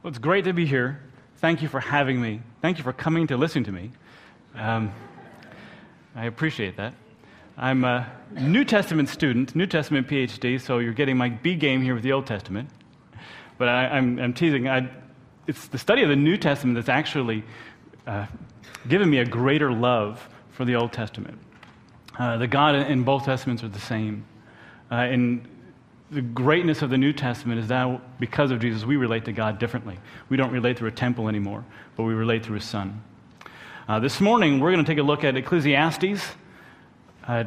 Well, it's great to be here. Thank you for having me. Thank you for coming to listen to me. Um, I appreciate that. I'm a New Testament student, New Testament PhD, so you're getting my B game here with the Old Testament. But I, am teasing. I, it's the study of the New Testament that's actually uh, given me a greater love for the Old Testament. Uh, the God in both Testaments are the same. Uh, and the greatness of the New Testament is that because of Jesus, we relate to God differently. We don't relate through a temple anymore, but we relate through His Son. Uh, this morning, we're going to take a look at Ecclesiastes. Uh,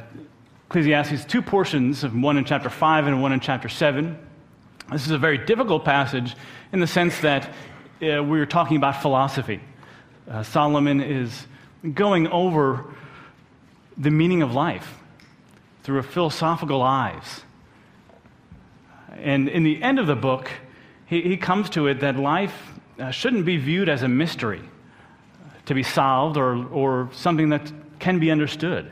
Ecclesiastes, two portions one in chapter 5 and one in chapter 7. This is a very difficult passage in the sense that uh, we're talking about philosophy. Uh, Solomon is going over the meaning of life through a philosophical eyes. And in the end of the book, he, he comes to it that life uh, shouldn't be viewed as a mystery to be solved or, or something that can be understood,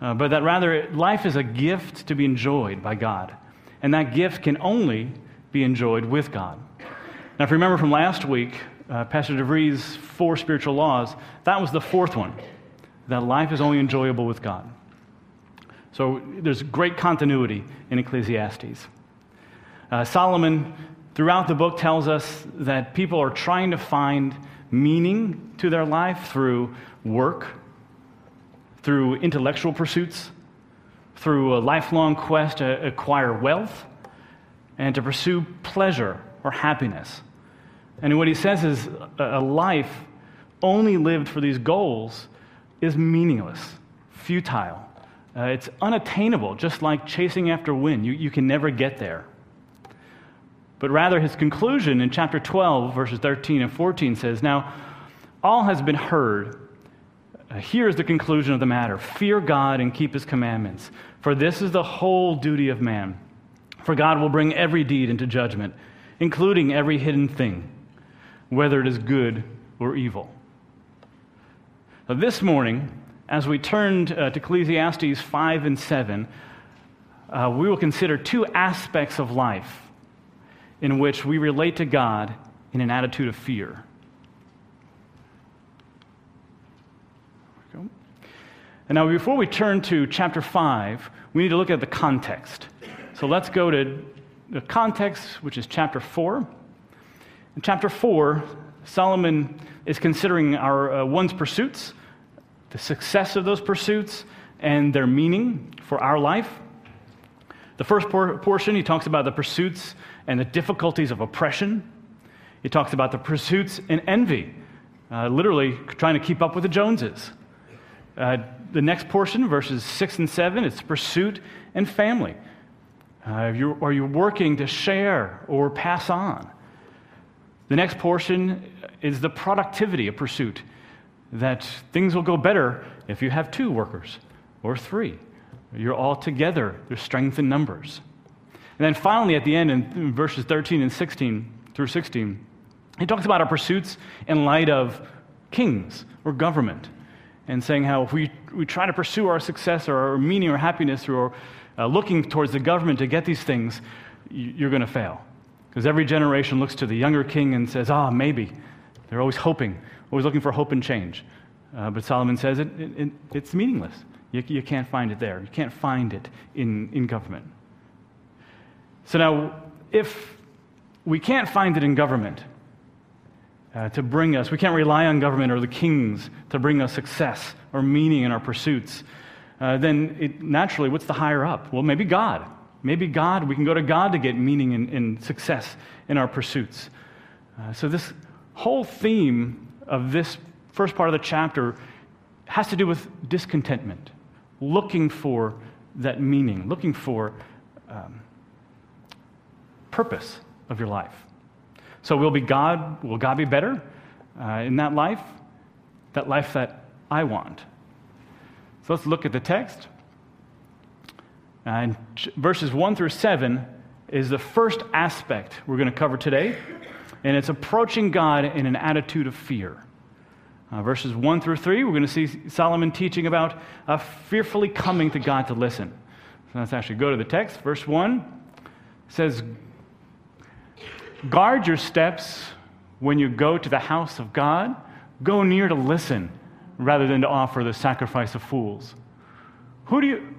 uh, but that rather life is a gift to be enjoyed by God. And that gift can only be enjoyed with God. Now, if you remember from last week, uh, Pastor DeVries' four spiritual laws, that was the fourth one that life is only enjoyable with God. So there's great continuity in Ecclesiastes. Uh, Solomon, throughout the book, tells us that people are trying to find meaning to their life through work, through intellectual pursuits, through a lifelong quest to acquire wealth, and to pursue pleasure or happiness. And what he says is a life only lived for these goals is meaningless, futile. Uh, it's unattainable, just like chasing after wind. You, you can never get there. But rather, his conclusion in chapter 12, verses 13 and 14 says, Now, all has been heard. Here is the conclusion of the matter Fear God and keep his commandments, for this is the whole duty of man. For God will bring every deed into judgment, including every hidden thing, whether it is good or evil. Now, this morning, as we turned uh, to Ecclesiastes 5 and 7, uh, we will consider two aspects of life in which we relate to God in an attitude of fear. And now, before we turn to chapter 5, we need to look at the context. So let's go to the context, which is chapter 4. In chapter 4, Solomon is considering our uh, one's pursuits, the success of those pursuits, and their meaning for our life. The first por- portion, he talks about the pursuits and the difficulties of oppression. He talks about the pursuits and envy, uh, literally trying to keep up with the Joneses. Uh, the next portion, verses 6 and 7, it's pursuit and family. Uh, you, are you working to share or pass on? The next portion is the productivity of pursuit, that things will go better if you have two workers or three. You're all together, there's strength in numbers. And then finally, at the end, in verses 13 and 16 through 16, he talks about our pursuits in light of kings or government, and saying how if we, we try to pursue our success or our meaning or happiness through uh, looking towards the government to get these things, you're going to fail. Because every generation looks to the younger king and says, ah, maybe. They're always hoping, always looking for hope and change. Uh, but Solomon says it, it, it, it's meaningless. You, you can't find it there. You can't find it in, in government. So now, if we can't find it in government uh, to bring us, we can't rely on government or the kings to bring us success or meaning in our pursuits, uh, then it, naturally, what's the higher up? Well, maybe God. Maybe God, we can go to God to get meaning and, and success in our pursuits. Uh, so, this whole theme of this first part of the chapter has to do with discontentment looking for that meaning, looking for um, purpose of your life. So, will be God? Will God be better uh, in that life? That life that I want. So let's look at the text. And verses 1 through 7 is the first aspect we're going to cover today, and it's approaching God in an attitude of fear. Uh, verses 1 through 3, we're going to see Solomon teaching about uh, fearfully coming to God to listen. So let's actually go to the text. Verse 1 says, guard your steps when you go to the house of God. Go near to listen rather than to offer the sacrifice of fools. Who do you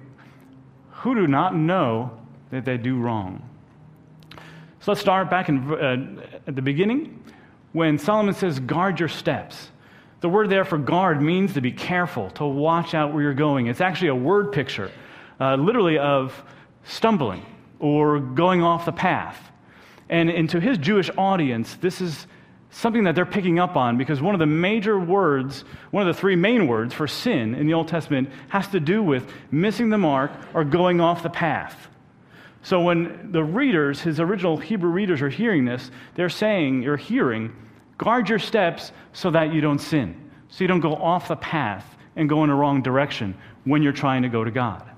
who do not know that they do wrong? So let's start back in, uh, at the beginning when Solomon says, guard your steps. The word there for guard means to be careful, to watch out where you're going. It's actually a word picture, uh, literally, of stumbling or going off the path. And, and to his Jewish audience, this is something that they're picking up on because one of the major words, one of the three main words for sin in the Old Testament has to do with missing the mark or going off the path. So when the readers, his original Hebrew readers, are hearing this, they're saying, you're hearing, guard your steps so that you don't sin, so you don't go off the path and go in the wrong direction when you're trying to go to God.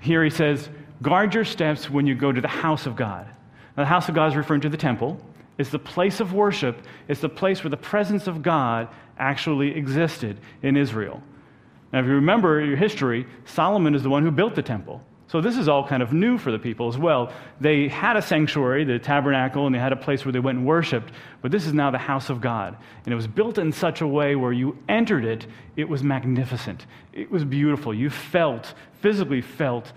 Here he says, guard your steps when you go to the house of God. Now, the house of God is referring to the temple. It's the place of worship. It's the place where the presence of God actually existed in Israel. Now, if you remember your history, Solomon is the one who built the temple. So this is all kind of new for the people as well. They had a sanctuary, the tabernacle, and they had a place where they went and worshiped, but this is now the house of God. And it was built in such a way where you entered it, it was magnificent. It was beautiful. You felt, physically felt,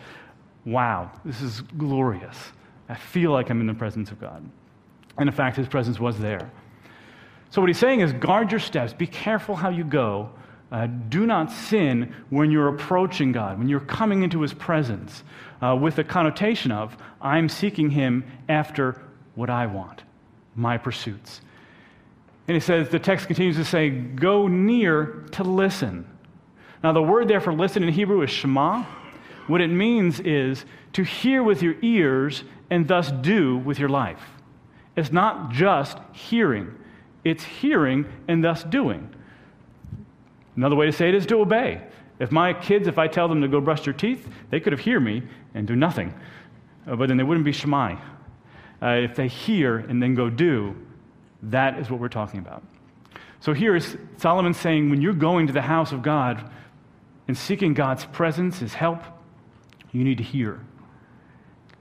wow, this is glorious. I feel like I'm in the presence of God. And in fact, his presence was there. So what he's saying is guard your steps, be careful how you go uh, do not sin when you're approaching God, when you're coming into His presence, uh, with the connotation of, I'm seeking Him after what I want, my pursuits. And he says, the text continues to say, go near to listen. Now, the word there for listen in Hebrew is shema. What it means is to hear with your ears and thus do with your life. It's not just hearing, it's hearing and thus doing. Another way to say it is to obey. If my kids, if I tell them to go brush their teeth, they could have hear me and do nothing. Uh, but then they wouldn't be Shemai. Uh, if they hear and then go do, that is what we're talking about. So here is Solomon saying when you're going to the house of God and seeking God's presence, his help, you need to hear.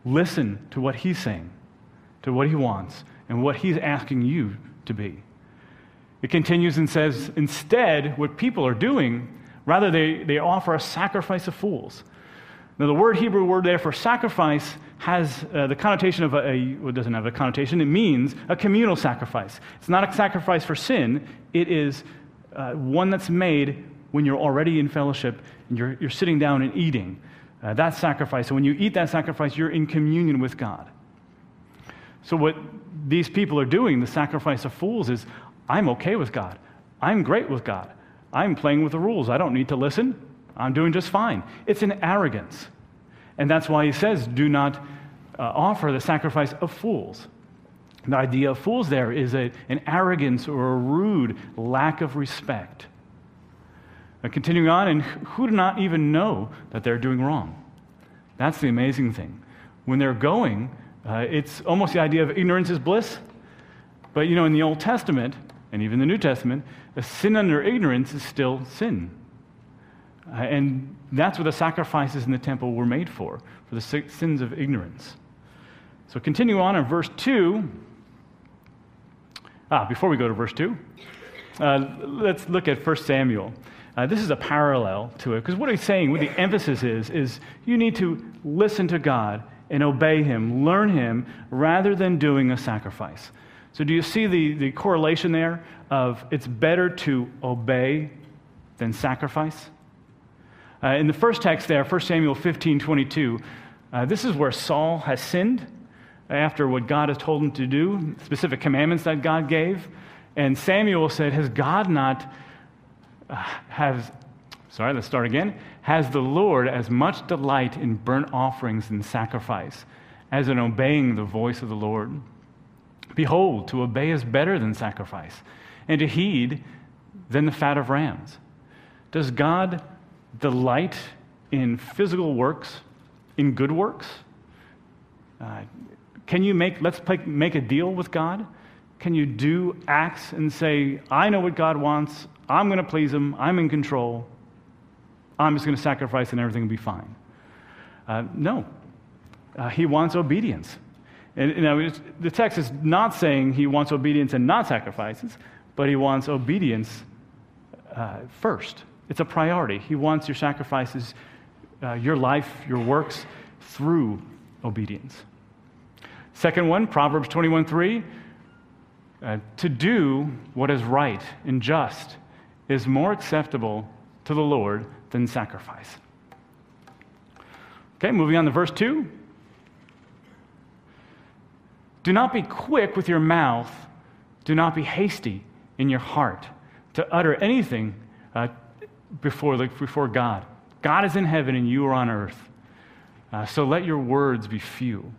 Listen to what he's saying, to what he wants, and what he's asking you to be. It continues and says, instead, what people are doing, rather, they, they offer a sacrifice of fools. Now, the word Hebrew word there for sacrifice has uh, the connotation of a, a well, it doesn't have a connotation, it means a communal sacrifice. It's not a sacrifice for sin, it is uh, one that's made when you're already in fellowship and you're, you're sitting down and eating. Uh, that sacrifice. So when you eat that sacrifice, you're in communion with God. So, what these people are doing, the sacrifice of fools, is I'm okay with God. I'm great with God. I'm playing with the rules. I don't need to listen. I'm doing just fine. It's an arrogance. And that's why he says, do not uh, offer the sacrifice of fools. The idea of fools there is a, an arrogance or a rude lack of respect. Uh, continuing on, and who do not even know that they're doing wrong. That's the amazing thing. When they're going, uh, it's almost the idea of ignorance is bliss. But you know, in the Old Testament, and even the New Testament, a sin under ignorance is still sin. Uh, and that's what the sacrifices in the temple were made for, for the sins of ignorance. So continue on in verse 2. Ah, before we go to verse 2, uh, let's look at 1 Samuel. Uh, this is a parallel to it, because what he's saying, what the emphasis is, is you need to listen to God and obey Him, learn Him, rather than doing a sacrifice. So, do you see the, the correlation there of it's better to obey than sacrifice? Uh, in the first text there, 1 Samuel 15 22, uh, this is where Saul has sinned after what God has told him to do, specific commandments that God gave. And Samuel said, Has God not, has, sorry, let's start again. Has the Lord as much delight in burnt offerings and sacrifice as in obeying the voice of the Lord? Behold, to obey is better than sacrifice, and to heed than the fat of rams. Does God delight in physical works, in good works? Uh, can you make, let's play, make a deal with God? Can you do acts and say, I know what God wants, I'm going to please Him, I'm in control, I'm just going to sacrifice and everything will be fine? Uh, no. Uh, he wants obedience. And you know, the text is not saying he wants obedience and not sacrifices, but he wants obedience uh, first. It's a priority. He wants your sacrifices, uh, your life, your works through obedience. Second one, Proverbs 21 3. Uh, to do what is right and just is more acceptable to the Lord than sacrifice. Okay, moving on to verse 2. Do not be quick with your mouth, do not be hasty in your heart to utter anything uh, before, the, before God. God is in heaven and you are on earth. Uh, so let your words be few.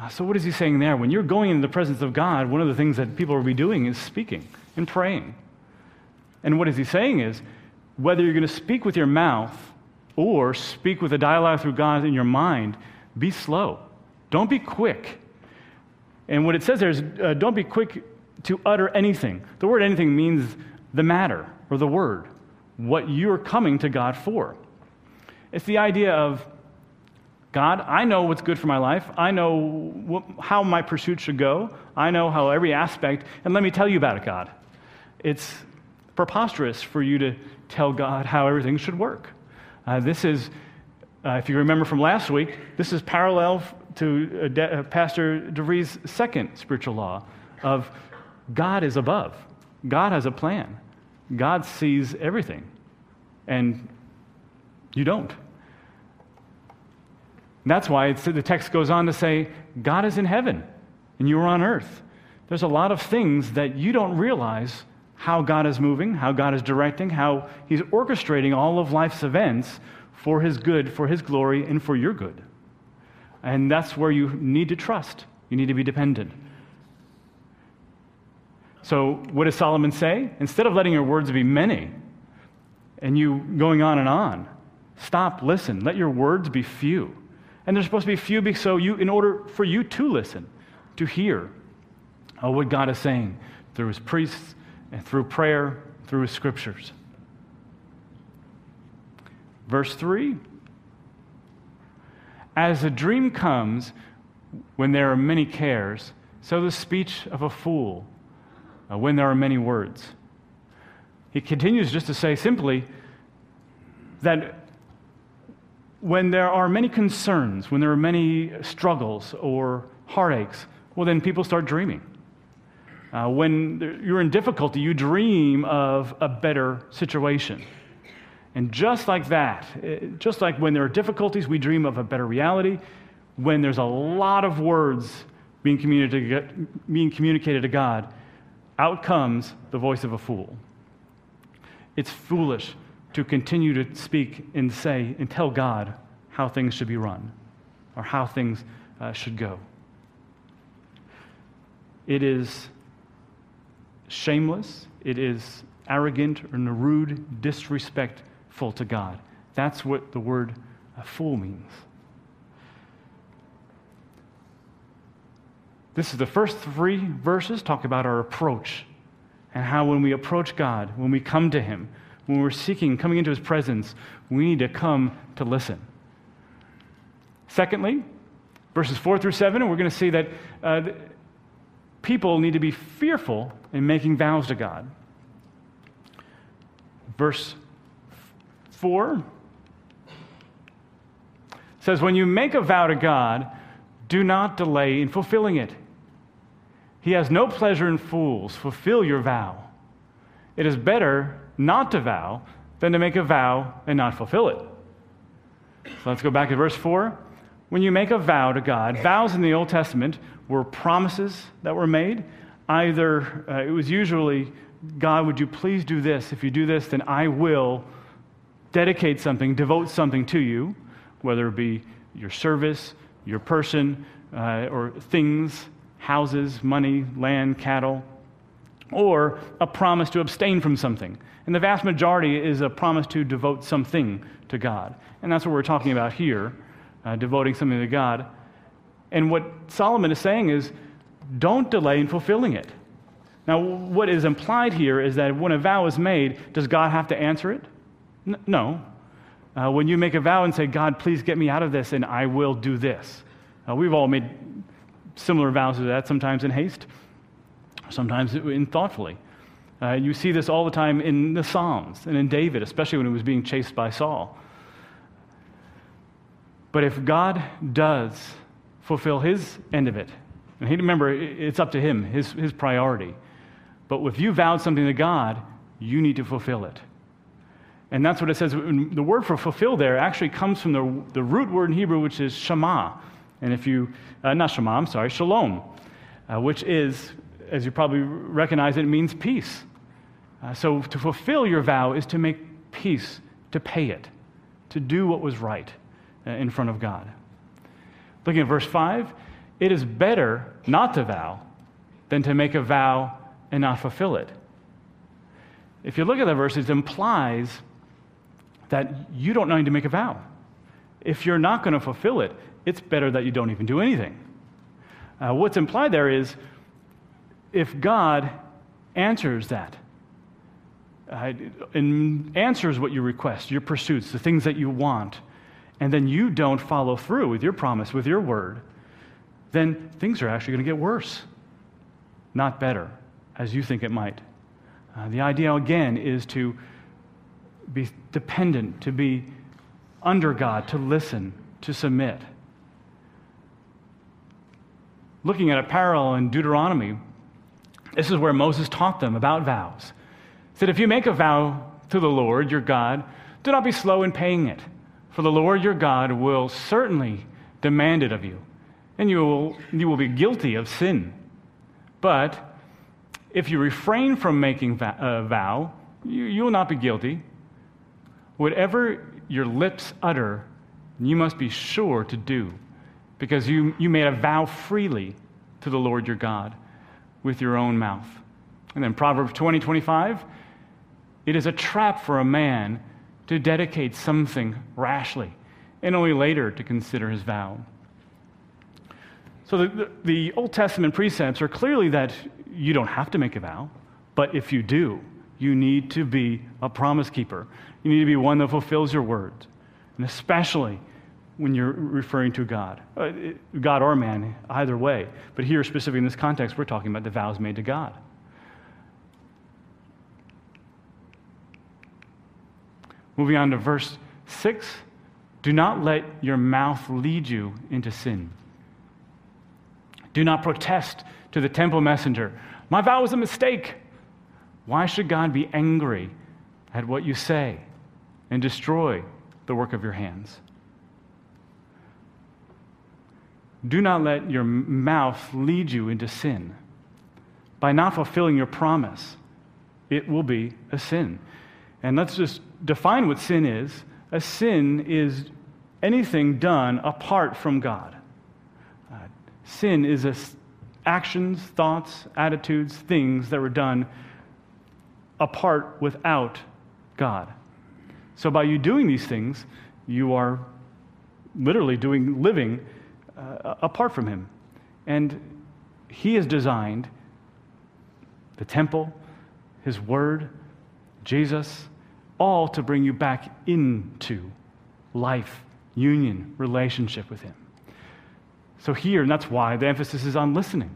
Uh, so, what is he saying there? When you're going into the presence of God, one of the things that people will be doing is speaking and praying. And what is he saying is whether you're going to speak with your mouth or speak with a dialogue through God in your mind, be slow. Don't be quick. And what it says there is uh, don't be quick to utter anything. The word anything means the matter or the word, what you're coming to God for. It's the idea of God, I know what's good for my life. I know how my pursuit should go. I know how every aspect, and let me tell you about it, God. It's preposterous for you to tell God how everything should work. Uh, this is, uh, if you remember from last week, this is parallel to uh, De- uh, Pastor DeVries' second spiritual law of God is above. God has a plan. God sees everything, and you don't. That's why the text goes on to say, God is in heaven and you are on earth. There's a lot of things that you don't realize how God is moving, how God is directing, how He's orchestrating all of life's events for His good, for His glory, and for your good. And that's where you need to trust. You need to be dependent. So, what does Solomon say? Instead of letting your words be many and you going on and on, stop, listen. Let your words be few. And they're supposed to be few so you, in order for you to listen, to hear uh, what God is saying through his priests and through prayer, through scriptures. Verse 3 As a dream comes when there are many cares, so the speech of a fool uh, when there are many words. He continues just to say simply that when there are many concerns, when there are many struggles or heartaches, well, then people start dreaming. Uh, when you're in difficulty, you dream of a better situation. And just like that, eh, just like when there are difficulties, we dream of a better reality. When there's a lot of words being communicated, being communicated to God, out comes the voice of a fool. It's foolish to continue to speak and say and tell God how things should be run or how things uh, should go. It is shameless, it is arrogant and rude, disrespectful to God. That's what the word uh, fool means. This is the first three verses talk about our approach and how when we approach God, when we come to Him, when we're seeking, coming into His presence, we need to come to listen. Secondly, verses 4 through 7, and we're going to see that uh, people need to be fearful in making vows to God. Verse 4 says, When you make a vow to God, do not delay in fulfilling it. He has no pleasure in fools. Fulfill your vow. It is better not to vow than to make a vow and not fulfill it. So let's go back to verse 4. When you make a vow to God, vows in the Old Testament were promises that were made. Either uh, it was usually, God, would you please do this? If you do this, then I will dedicate something, devote something to you, whether it be your service, your person, uh, or things houses, money, land, cattle, or a promise to abstain from something. And the vast majority is a promise to devote something to God. And that's what we're talking about here, uh, devoting something to God. And what Solomon is saying is don't delay in fulfilling it. Now, what is implied here is that when a vow is made, does God have to answer it? N- no. Uh, when you make a vow and say, God, please get me out of this and I will do this. Uh, we've all made similar vows to that, sometimes in haste, sometimes in thoughtfully. Uh, you see this all the time in the Psalms and in David, especially when he was being chased by Saul. But if God does fulfill his end of it, and he, remember, it's up to him, his, his priority. But if you vowed something to God, you need to fulfill it. And that's what it says. The word for fulfill there actually comes from the, the root word in Hebrew, which is shema. And if you, uh, not shema, I'm sorry, shalom, uh, which is, as you probably recognize, it means peace. Uh, so to fulfill your vow is to make peace, to pay it, to do what was right uh, in front of God. Looking at verse 5, it is better not to vow than to make a vow and not fulfill it. If you look at that verse, it implies that you don't need to make a vow. If you're not going to fulfill it, it's better that you don't even do anything. Uh, what's implied there is if God answers that, uh, and answers what you request, your pursuits, the things that you want, and then you don't follow through with your promise, with your word, then things are actually going to get worse, not better, as you think it might. Uh, the idea, again, is to be dependent, to be under God, to listen, to submit. Looking at a parallel in Deuteronomy, this is where Moses taught them about vows. He said, If you make a vow to the Lord your God, do not be slow in paying it, for the Lord your God will certainly demand it of you, and you will, you will be guilty of sin. But if you refrain from making a uh, vow, you, you will not be guilty. Whatever your lips utter, you must be sure to do, because you, you made a vow freely to the Lord your God with your own mouth. And then Proverbs 20, 25, it is a trap for a man to dedicate something rashly and only later to consider his vow. So the, the, the Old Testament precepts are clearly that you don't have to make a vow, but if you do, you need to be a promise keeper. You need to be one that fulfills your word, and especially when you're referring to God, uh, God or man, either way. But here, specifically in this context, we're talking about the vows made to God. Moving on to verse 6 do not let your mouth lead you into sin. Do not protest to the temple messenger, My vow was a mistake. Why should God be angry at what you say and destroy the work of your hands? Do not let your mouth lead you into sin. By not fulfilling your promise, it will be a sin. And let's just define what sin is. A sin is anything done apart from God. Uh, sin is a, actions, thoughts, attitudes, things that were done apart without God. So by you doing these things, you are literally doing living uh, apart from Him. And He has designed the temple, His Word, Jesus, all to bring you back into life, union, relationship with Him. So here, and that's why the emphasis is on listening.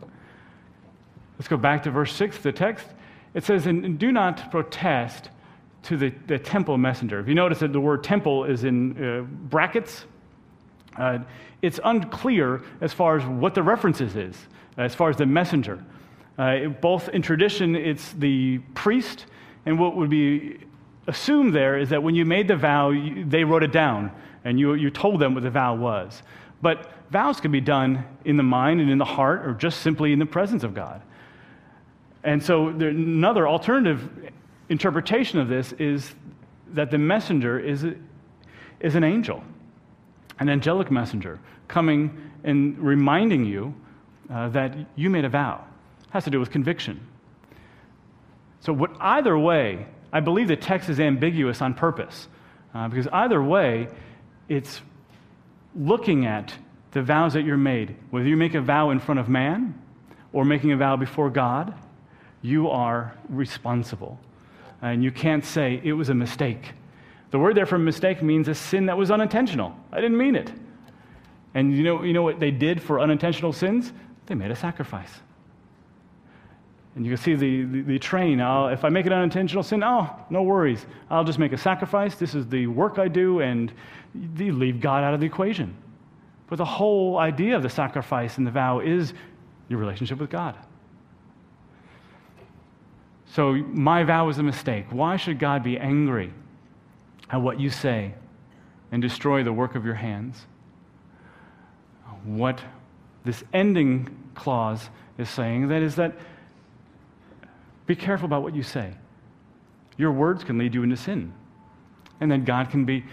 Let's go back to verse 6, the text. It says, And do not protest to the, the temple messenger. If you notice that the word temple is in uh, brackets, uh, it's unclear as far as what the references is, as far as the messenger. Uh, both in tradition, it's the priest, and what would be assumed there is that when you made the vow, they wrote it down, and you, you told them what the vow was. But vows can be done in the mind and in the heart, or just simply in the presence of God. And so, there, another alternative interpretation of this is that the messenger is, is an angel, an angelic messenger, coming and reminding you uh, that you made a vow. It has to do with conviction. So, what, either way, I believe the text is ambiguous on purpose, uh, because either way, it's looking at the vows that you're made. Whether you make a vow in front of man or making a vow before God, you are responsible. And you can't say it was a mistake. The word there for mistake means a sin that was unintentional. I didn't mean it. And you know, you know what they did for unintentional sins? They made a sacrifice. And you can see the, the, the train. I'll, if I make an unintentional sin, oh, no worries. I'll just make a sacrifice. This is the work I do, and you leave God out of the equation. But the whole idea of the sacrifice and the vow is your relationship with God. So, my vow was a mistake. Why should God be angry at what you say and destroy the work of your hands? What this ending clause is saying that is that be careful about what you say. Your words can lead you into sin. And then God can be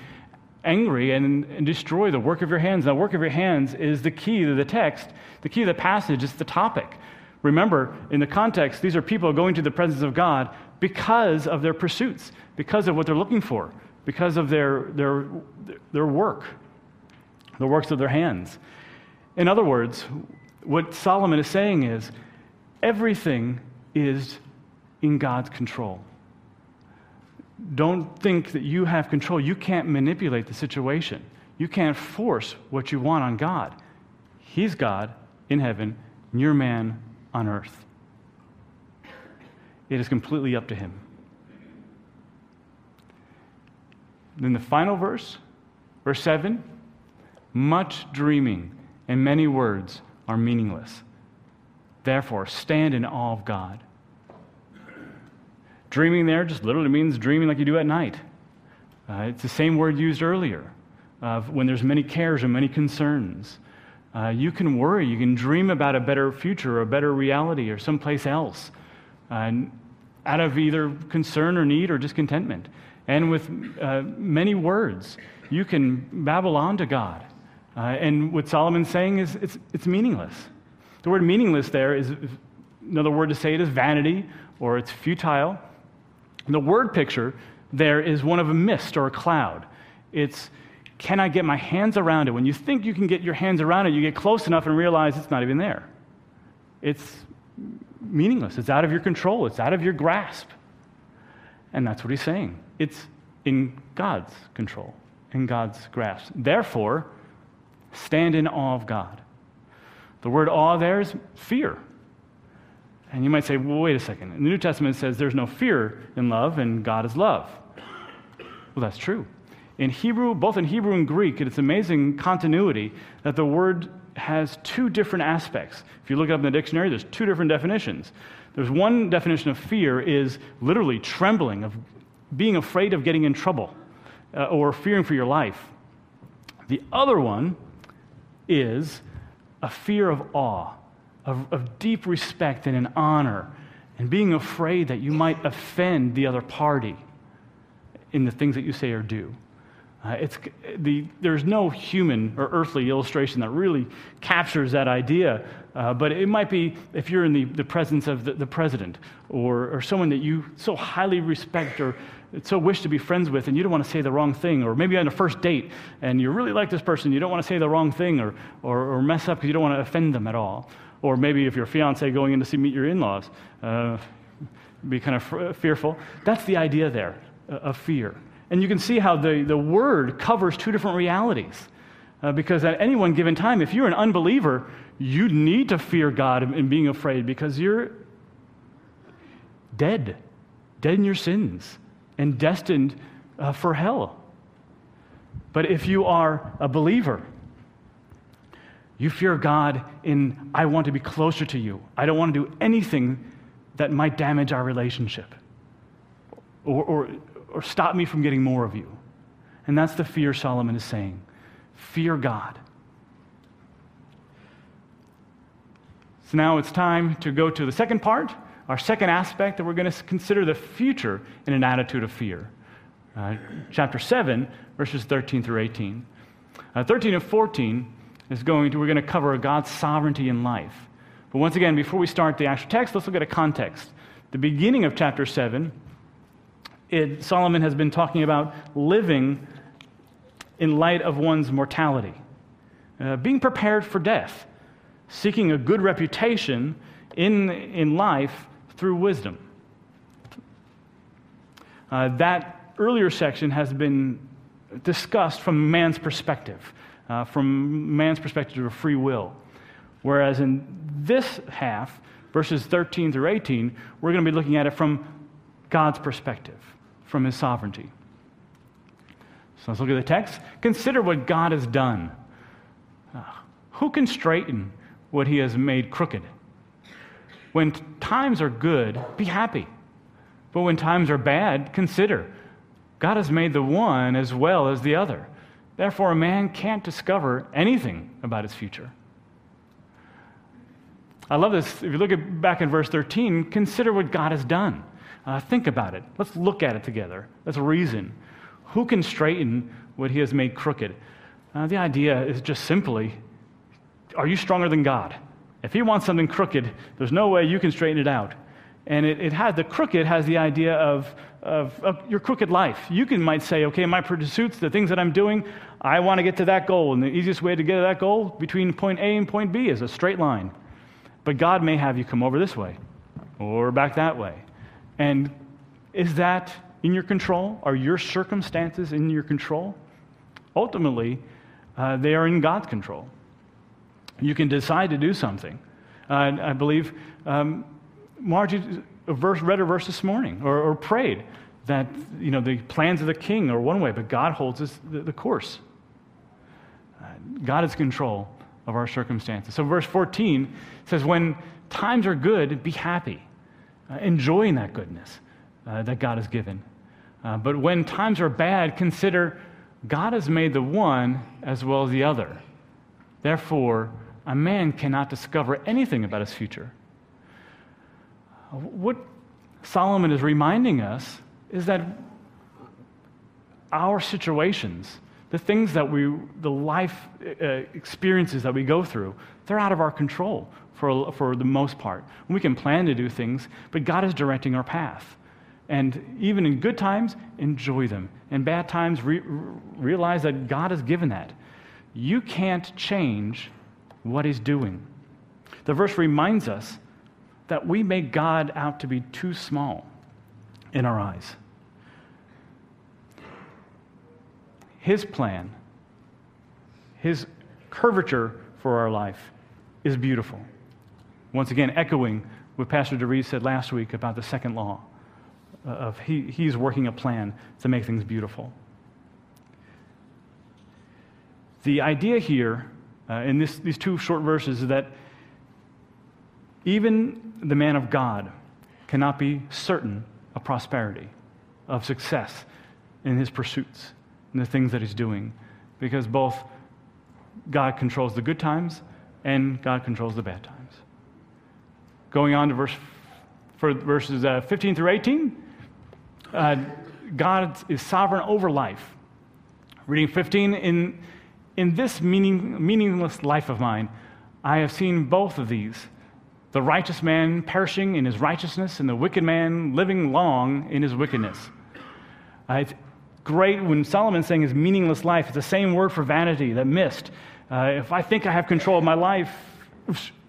angry and, and, destroy the work of your hands. Now, work of your hands is the key to the text, the key to the passage, it's the topic. Remember, in the context, these are people going to the presence of God because of their pursuits, because of what they're looking for, because of their, their, their work, the works of their hands. In other words, what Solomon is saying is everything is in God's control. Don't think that you have control. You can't manipulate the situation. You can't force what you want on God. He's God in heaven, and you're man on earth. It is completely up to Him. Then the final verse, verse 7 much dreaming and many words are meaningless. Therefore, stand in awe of God. Dreaming there just literally means dreaming like you do at night. Uh, it's the same word used earlier of when there's many cares and many concerns. Uh, you can worry, you can dream about a better future or a better reality or someplace else uh, out of either concern or need or discontentment. And with uh, many words, you can babble on to God. Uh, and what Solomon's saying is it's, it's meaningless. The word meaningless there is another word to say it is vanity or it's futile. The word picture there is one of a mist or a cloud. It's, can I get my hands around it? When you think you can get your hands around it, you get close enough and realize it's not even there. It's meaningless. It's out of your control. It's out of your grasp. And that's what he's saying. It's in God's control, in God's grasp. Therefore, stand in awe of God. The word awe there is fear. And you might say, well, wait a second. In the New Testament, says there's no fear in love, and God is love. Well, that's true. In Hebrew, both in Hebrew and Greek, it's amazing continuity that the word has two different aspects. If you look it up in the dictionary, there's two different definitions. There's one definition of fear is literally trembling, of being afraid of getting in trouble, uh, or fearing for your life. The other one is a fear of awe of, of deep respect and an honor, and being afraid that you might offend the other party in the things that you say or do. Uh, it's, the, there's no human or earthly illustration that really captures that idea, uh, but it might be if you're in the, the presence of the, the president or, or someone that you so highly respect or so wish to be friends with, and you don't want to say the wrong thing, or maybe on a first date and you really like this person, you don't want to say the wrong thing or, or, or mess up because you don't want to offend them at all. Or maybe if your fiance going in to see meet your in-laws, uh, be kind of f- fearful. That's the idea there uh, of fear. And you can see how the, the word covers two different realities. Uh, because at any one given time, if you're an unbeliever, you need to fear God and being afraid because you're dead, dead in your sins, and destined uh, for hell. But if you are a believer, you fear God in, I want to be closer to you. I don't want to do anything that might damage our relationship or, or, or stop me from getting more of you. And that's the fear Solomon is saying. Fear God. So now it's time to go to the second part, our second aspect that we're going to consider the future in an attitude of fear. Uh, chapter 7, verses 13 through 18. Uh, 13 and 14 is going to, we're going to cover God's sovereignty in life. But once again, before we start the actual text, let's look at a context. The beginning of chapter 7, it, Solomon has been talking about living in light of one's mortality, uh, being prepared for death, seeking a good reputation in, in life through wisdom. Uh, that earlier section has been discussed from man's perspective uh, from man's perspective of free will. Whereas in this half, verses 13 through 18, we're going to be looking at it from God's perspective, from his sovereignty. So let's look at the text. Consider what God has done. Uh, who can straighten what he has made crooked? When times are good, be happy. But when times are bad, consider God has made the one as well as the other. Therefore, a man can't discover anything about his future. I love this. If you look at, back in verse 13, consider what God has done. Uh, think about it. Let's look at it together. Let's reason. Who can straighten what he has made crooked? Uh, the idea is just simply are you stronger than God? If he wants something crooked, there's no way you can straighten it out. And it, it has, the crooked has the idea of, of, of, your crooked life. You can might say, okay, my pursuits, the things that I'm doing, I want to get to that goal. And the easiest way to get to that goal between point A and point B is a straight line. But God may have you come over this way or back that way. And is that in your control? Are your circumstances in your control? Ultimately, uh, they are in God's control. You can decide to do something. Uh, I believe um, Margie a verse, read a verse this morning or, or, prayed that you know the plans of the king are one way, but God holds us the, the course. Uh, God is control of our circumstances. So verse 14 says, "When times are good, be happy, uh, enjoying that goodness uh, that God has given. Uh, but when times are bad, consider God has made the one as well as the other. Therefore, a man cannot discover anything about his future." What Solomon is reminding us is that our situations, the things that we, the life uh, experiences that we go through, they're out of our control for, for the most part. We can plan to do things, but God is directing our path. And even in good times, enjoy them. In bad times, re- realize that God has given that. You can't change what He's doing. The verse reminds us that we make God out to be too small in our eyes. His plan, His curvature for our life is beautiful. Once again, echoing what Pastor DeVries said last week about the second law of he, he's working a plan to make things beautiful. The idea here uh, in this, these two short verses is that even the man of God cannot be certain of prosperity, of success in his pursuits, in the things that he's doing, because both God controls the good times and God controls the bad times. Going on to verse, for verses uh, 15 through 18, uh, God is sovereign over life. Reading 15, in, in this meaning, meaningless life of mine, I have seen both of these the righteous man perishing in his righteousness and the wicked man living long in his wickedness. Uh, it's great when Solomon's saying his meaningless life. It's the same word for vanity, that mist. Uh, if I think I have control of my life,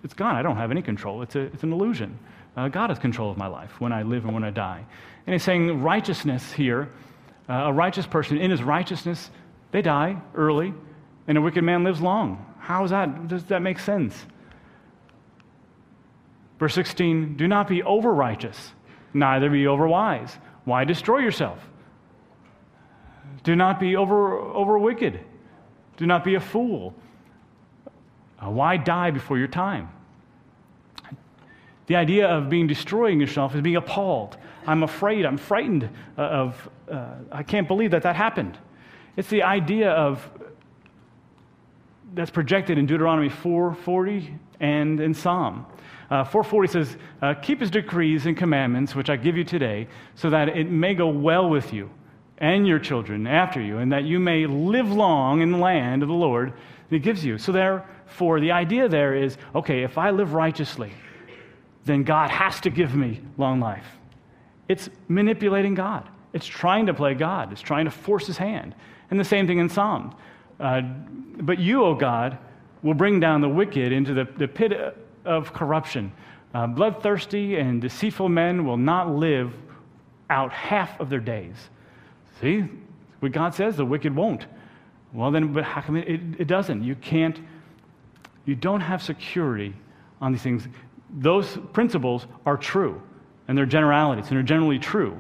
it's gone. I don't have any control. It's, a, it's an illusion. Uh, God has control of my life when I live and when I die. And he's saying righteousness here, uh, a righteous person in his righteousness, they die early, and a wicked man lives long. How is that? Does that make sense? Verse 16 Do not be over righteous, neither be over wise. Why destroy yourself? Do not be over, over wicked. Do not be a fool. Uh, why die before your time? The idea of being destroying yourself is being appalled. I'm afraid, I'm frightened uh, of, uh, I can't believe that that happened. It's the idea of, that's projected in Deuteronomy 440 and in Psalm. Uh, 440 says, uh, Keep his decrees and commandments, which I give you today, so that it may go well with you and your children after you, and that you may live long in the land of the Lord that he gives you. So, therefore, the idea there is okay, if I live righteously, then God has to give me long life. It's manipulating God, it's trying to play God, it's trying to force his hand. And the same thing in Psalm. Uh, but you, O God, will bring down the wicked into the, the pit of corruption. Uh, bloodthirsty and deceitful men will not live out half of their days. See what God says? The wicked won't. Well, then, but how come it, it, it doesn't? You can't, you don't have security on these things. Those principles are true, and they're generalities, and they're generally true.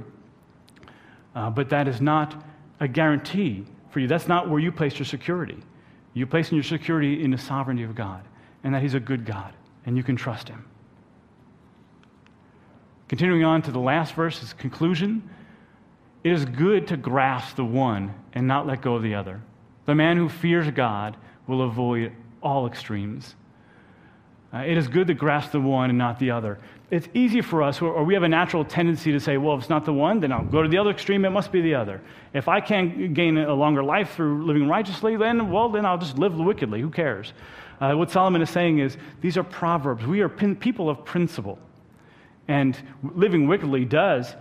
Uh, but that is not a guarantee for you. That's not where you place your security. You place your security in the sovereignty of God, and that He's a good God, and you can trust Him. Continuing on to the last verse, his conclusion. It is good to grasp the one and not let go of the other. The man who fears God will avoid all extremes. Uh, it is good to grasp the one and not the other. It's easy for us, or, or, we have a natural tendency to say, well, if it's not the one, then I'll go to the other extreme. It must be the other. If I can't gain a longer life through living righteously, then, well, then I'll just live wickedly. Who cares? Uh, what Solomon is saying is, these are proverbs. We are pin- people of principle. And living wickedly does,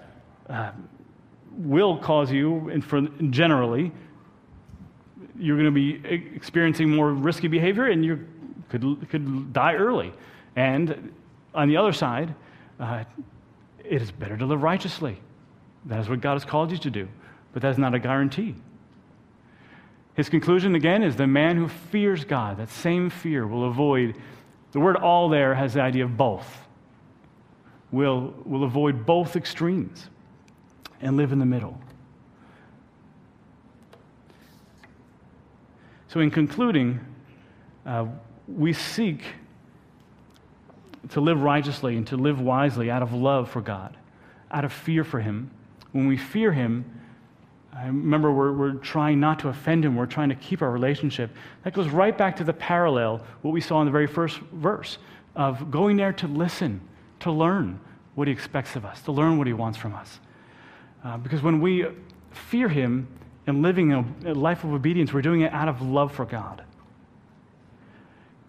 uh, will cause you, and for generally, you're going to be experiencing more risky behavior and you could, could die early. And on the other side, uh, it is better to live righteously. That is what God has called you to do. But that's not a guarantee. His conclusion, again, is the man who fears God, that same fear will avoid, the word all there has the idea of both, will, will avoid both extremes and live in the middle. So, in concluding, uh, we seek to live righteously and to live wisely out of love for God, out of fear for Him. When we fear Him, I remember we're, we're trying not to offend Him, we're trying to keep our relationship. That goes right back to the parallel, what we saw in the very first verse, of going there to listen, to learn what He expects of us, to learn what He wants from us. Uh, because when we fear Him, and living a life of obedience, we're doing it out of love for God,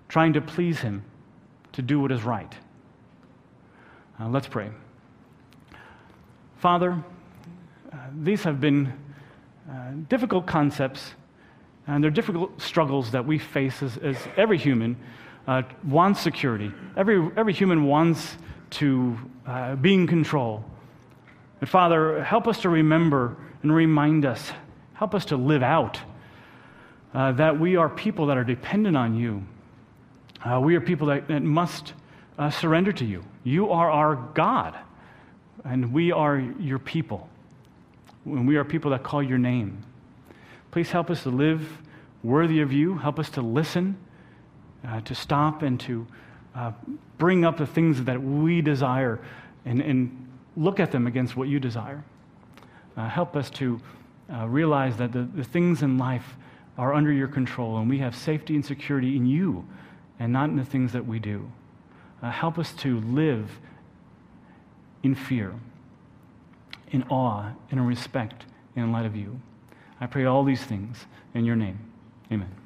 trying to please Him, to do what is right. Uh, let's pray. Father, uh, these have been uh, difficult concepts, and they're difficult struggles that we face as, as every human uh, wants security. Every, every human wants to uh, be in control. But Father, help us to remember and remind us Help us to live out uh, that we are people that are dependent on you. Uh, we are people that, that must uh, surrender to you. You are our God, and we are your people. And we are people that call your name. Please help us to live worthy of you. Help us to listen, uh, to stop, and to uh, bring up the things that we desire and, and look at them against what you desire. Uh, help us to uh, realize that the, the things in life are under your control and we have safety and security in you and not in the things that we do. Uh, help us to live in fear, in awe, and in respect in light of you. I pray all these things in your name. Amen.